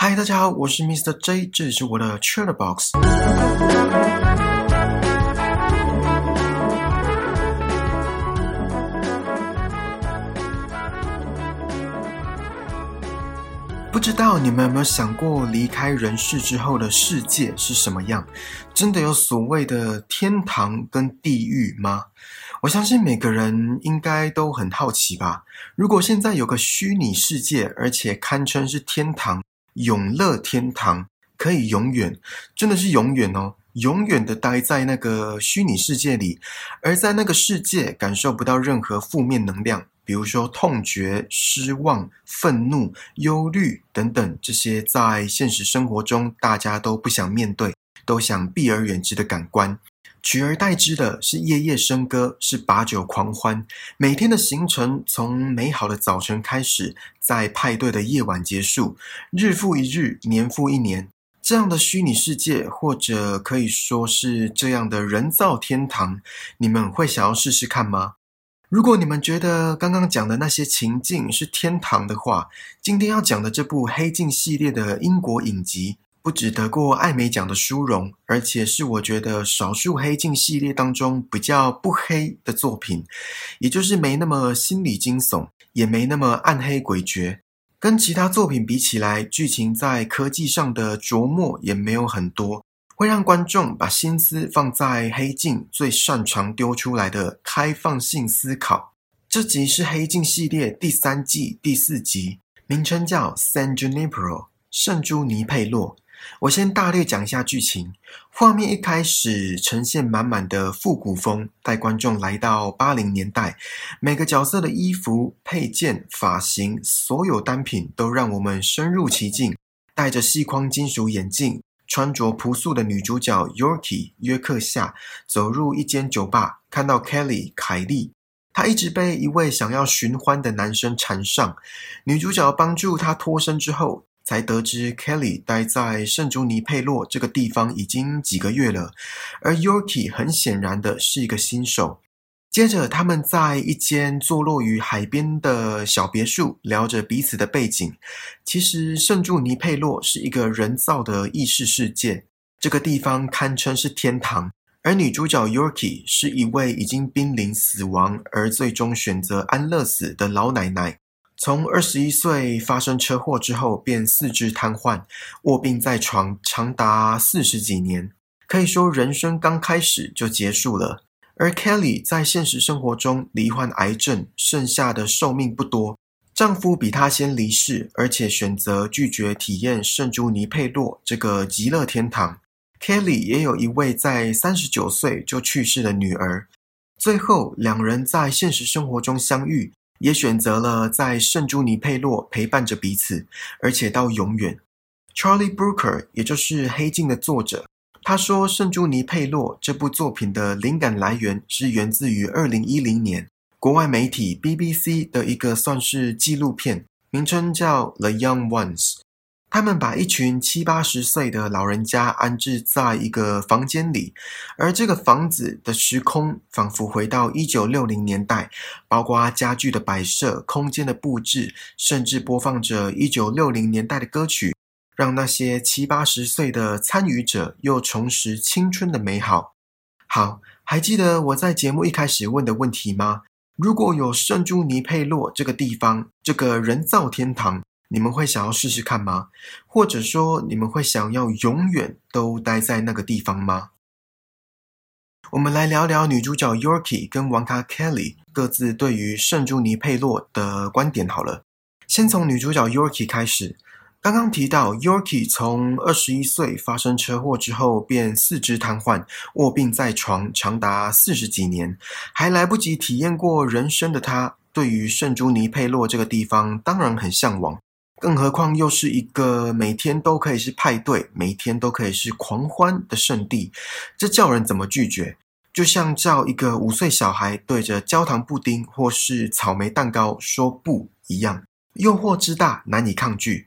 嗨，大家好，我是 Mr. J，这里是我的 Chat Box。不知道你们有没有想过，离开人世之后的世界是什么样？真的有所谓的天堂跟地狱吗？我相信每个人应该都很好奇吧。如果现在有个虚拟世界，而且堪称是天堂、永乐天堂，可以永远，真的是永远哦，永远的待在那个虚拟世界里，而在那个世界感受不到任何负面能量。比如说痛觉、失望、愤怒、忧虑等等，这些在现实生活中大家都不想面对、都想避而远之的感官，取而代之的是夜夜笙歌，是把酒狂欢。每天的行程从美好的早晨开始，在派对的夜晚结束，日复一日，年复一年。这样的虚拟世界，或者可以说是这样的人造天堂，你们会想要试试看吗？如果你们觉得刚刚讲的那些情境是天堂的话，今天要讲的这部《黑镜》系列的英国影集，不只得过艾美奖的殊荣，而且是我觉得少数《黑镜》系列当中比较不黑的作品，也就是没那么心理惊悚，也没那么暗黑诡谲。跟其他作品比起来，剧情在科技上的琢磨也没有很多。会让观众把心思放在黑镜最擅长丢出来的开放性思考。这集是黑镜系列第三季第四集，名称叫《San Junipero》圣朱尼佩洛。我先大略讲一下剧情。画面一开始呈现满满的复古风，带观众来到八零年代。每个角色的衣服、配件、发型，所有单品都让我们深入其境。戴着细框金属眼镜。穿着朴素的女主角 Yorkie 约克夏走入一间酒吧，看到 Kelly 凯莉，她一直被一位想要寻欢的男生缠上。女主角帮助她脱身之后，才得知 Kelly 待在圣朱尼佩洛这个地方已经几个月了，而 Yorkie 很显然的是一个新手。接着，他们在一间坐落于海边的小别墅聊着彼此的背景。其实，圣朱尼佩洛是一个人造的异世世界，这个地方堪称是天堂。而女主角 Yorkie 是一位已经濒临死亡而最终选择安乐死的老奶奶。从二十一岁发生车祸之后，便四肢瘫痪，卧病在床长达四十几年，可以说人生刚开始就结束了。而 Kelly 在现实生活中罹患癌症，剩下的寿命不多。丈夫比她先离世，而且选择拒绝体验圣朱尼佩洛这个极乐天堂。Kelly 也有一位在三十九岁就去世的女儿。最后，两人在现实生活中相遇，也选择了在圣朱尼佩洛陪伴着彼此，而且到永远。Charlie Brooker，也就是《黑镜》的作者。他说，《圣朱尼佩洛》这部作品的灵感来源是源自于二零一零年国外媒体 BBC 的一个算是纪录片，名称叫《The Young Ones》。他们把一群七八十岁的老人家安置在一个房间里，而这个房子的时空仿佛回到一九六零年代，包括家具的摆设、空间的布置，甚至播放着一九六零年代的歌曲。让那些七八十岁的参与者又重拾青春的美好。好，还记得我在节目一开始问的问题吗？如果有圣朱尼佩洛这个地方，这个人造天堂，你们会想要试试看吗？或者说，你们会想要永远都待在那个地方吗？我们来聊聊女主角 Yorkie 跟王卡 Kelly 各自对于圣朱尼佩洛的观点。好了，先从女主角 Yorkie 开始。刚刚提到，Yorkie 从二十一岁发生车祸之后，便四肢瘫痪，卧病在床长达四十几年，还来不及体验过人生的他，对于圣朱尼佩洛这个地方当然很向往。更何况又是一个每天都可以是派对、每天都可以是狂欢的圣地，这叫人怎么拒绝？就像叫一个五岁小孩对着焦糖布丁或是草莓蛋糕说不一样，诱惑之大，难以抗拒。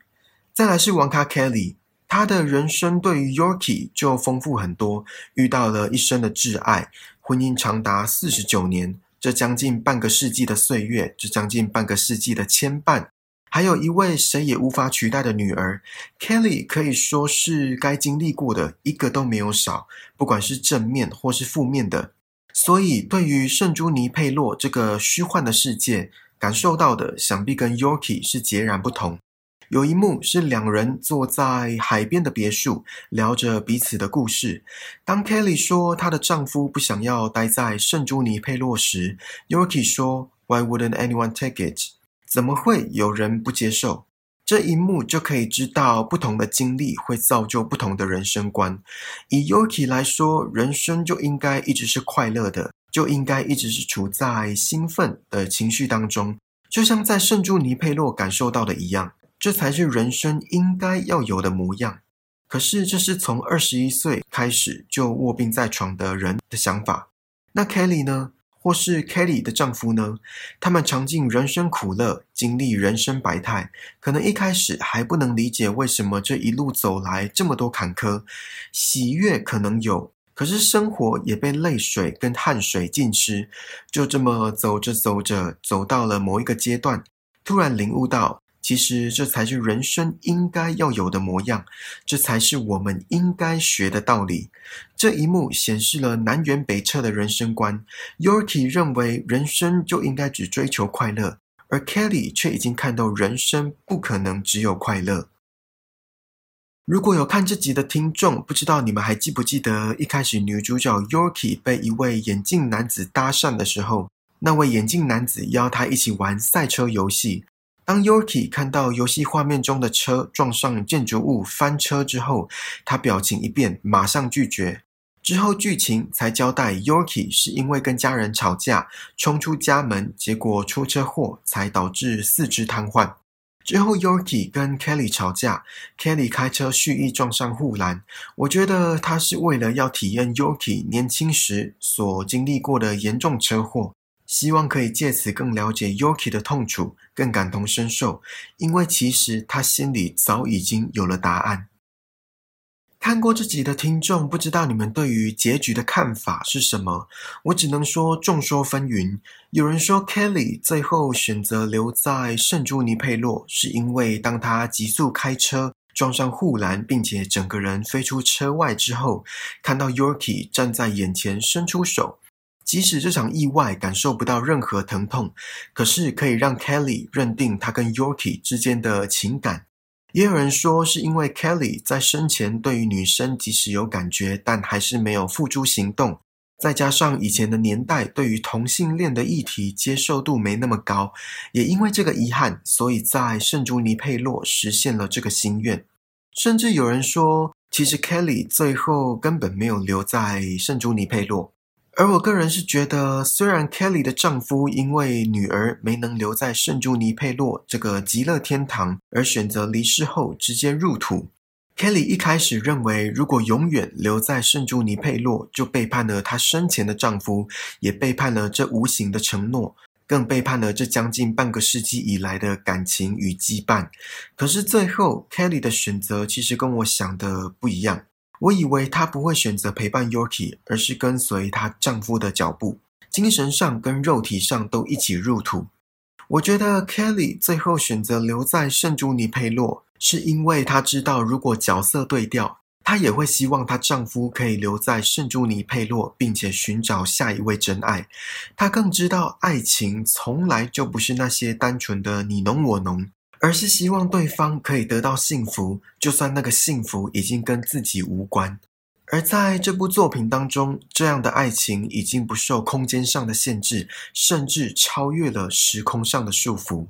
再来是王卡 Kelly，他的人生对于 Yorkie 就丰富很多，遇到了一生的挚爱，婚姻长达四十九年，这将近半个世纪的岁月，这将近半个世纪的牵绊，还有一位谁也无法取代的女儿 Kelly，可以说是该经历过的一个都没有少，不管是正面或是负面的。所以，对于圣朱尼佩洛这个虚幻的世界，感受到的想必跟 Yorkie 是截然不同。有一幕是两人坐在海边的别墅，聊着彼此的故事。当 Kelly 说她的丈夫不想要待在圣朱尼佩洛时，Yorkie 说：“Why wouldn't anyone take it？” 怎么会有人不接受？这一幕就可以知道，不同的经历会造就不同的人生观。以 Yuki 来说，人生就应该一直是快乐的，就应该一直是处在兴奋的情绪当中，就像在圣朱尼佩洛感受到的一样。这才是人生应该要有的模样。可是，这是从二十一岁开始就卧病在床的人的想法。那 Kelly 呢？或是 Kelly 的丈夫呢？他们尝尽人生苦乐，经历人生百态，可能一开始还不能理解为什么这一路走来这么多坎坷。喜悦可能有，可是生活也被泪水跟汗水浸湿。就这么走着走着，走到了某一个阶段，突然领悟到。其实这才是人生应该要有的模样，这才是我们应该学的道理。这一幕显示了南辕北辙的人生观。Yorkie 认为人生就应该只追求快乐，而 Kelly 却已经看到人生不可能只有快乐。如果有看这集的听众，不知道你们还记不记得一开始女主角 Yorkie 被一位眼镜男子搭讪的时候，那位眼镜男子邀她一起玩赛车游戏。当 Yorkie 看到游戏画面中的车撞上建筑物翻车之后，他表情一变，马上拒绝。之后剧情才交代，Yorkie 是因为跟家人吵架，冲出家门，结果出车祸，才导致四肢瘫痪。之后 Yorkie 跟 Kelly 吵架，Kelly 开车蓄意撞上护栏。我觉得他是为了要体验 Yorkie 年轻时所经历过的严重车祸。希望可以借此更了解 yorki 的痛楚，更感同身受，因为其实他心里早已经有了答案。看过这集的听众，不知道你们对于结局的看法是什么？我只能说众说纷纭。有人说 Kelly 最后选择留在圣朱尼佩洛，是因为当他急速开车撞上护栏，并且整个人飞出车外之后，看到 Yorkie 站在眼前，伸出手。即使这场意外感受不到任何疼痛，可是可以让 Kelly 认定他跟 Yorkie 之间的情感。也有人说，是因为 Kelly 在生前对于女生即使有感觉，但还是没有付诸行动。再加上以前的年代对于同性恋的议题接受度没那么高，也因为这个遗憾，所以在圣朱尼佩洛实现了这个心愿。甚至有人说，其实 Kelly 最后根本没有留在圣朱尼佩洛。而我个人是觉得，虽然 Kelly 的丈夫因为女儿没能留在圣朱尼佩洛这个极乐天堂，而选择离世后直接入土。Kelly 一开始认为，如果永远留在圣朱尼佩洛，就背叛了她生前的丈夫，也背叛了这无形的承诺，更背叛了这将近半个世纪以来的感情与羁绊。可是最后，Kelly 的选择其实跟我想的不一样。我以为她不会选择陪伴 Yorkie，而是跟随她丈夫的脚步，精神上跟肉体上都一起入土。我觉得 Kelly 最后选择留在圣朱尼佩洛，是因为她知道，如果角色对调，她也会希望她丈夫可以留在圣朱尼佩洛，并且寻找下一位真爱。她更知道，爱情从来就不是那些单纯的你侬我侬。而是希望对方可以得到幸福，就算那个幸福已经跟自己无关。而在这部作品当中，这样的爱情已经不受空间上的限制，甚至超越了时空上的束缚。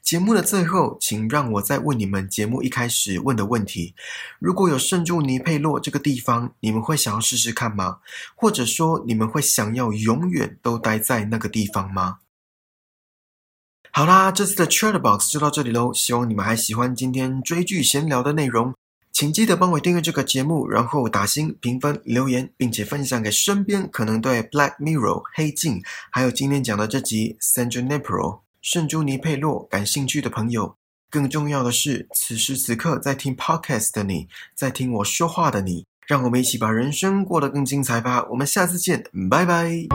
节目的最后，请让我再问你们节目一开始问的问题：如果有圣助尼佩洛这个地方，你们会想要试试看吗？或者说，你们会想要永远都待在那个地方吗？好啦，这次的 Chatbox 就到这里喽。希望你们还喜欢今天追剧闲聊的内容，请记得帮我订阅这个节目，然后打星评分、留言，并且分享给身边可能对 Black Mirror 黑镜，还有今天讲的这集 s a n j u n i p r o 圣朱尼佩洛感兴趣的朋友。更重要的是，此时此刻在听 Podcast 的你，在听我说话的你，让我们一起把人生过得更精彩吧。我们下次见，拜拜。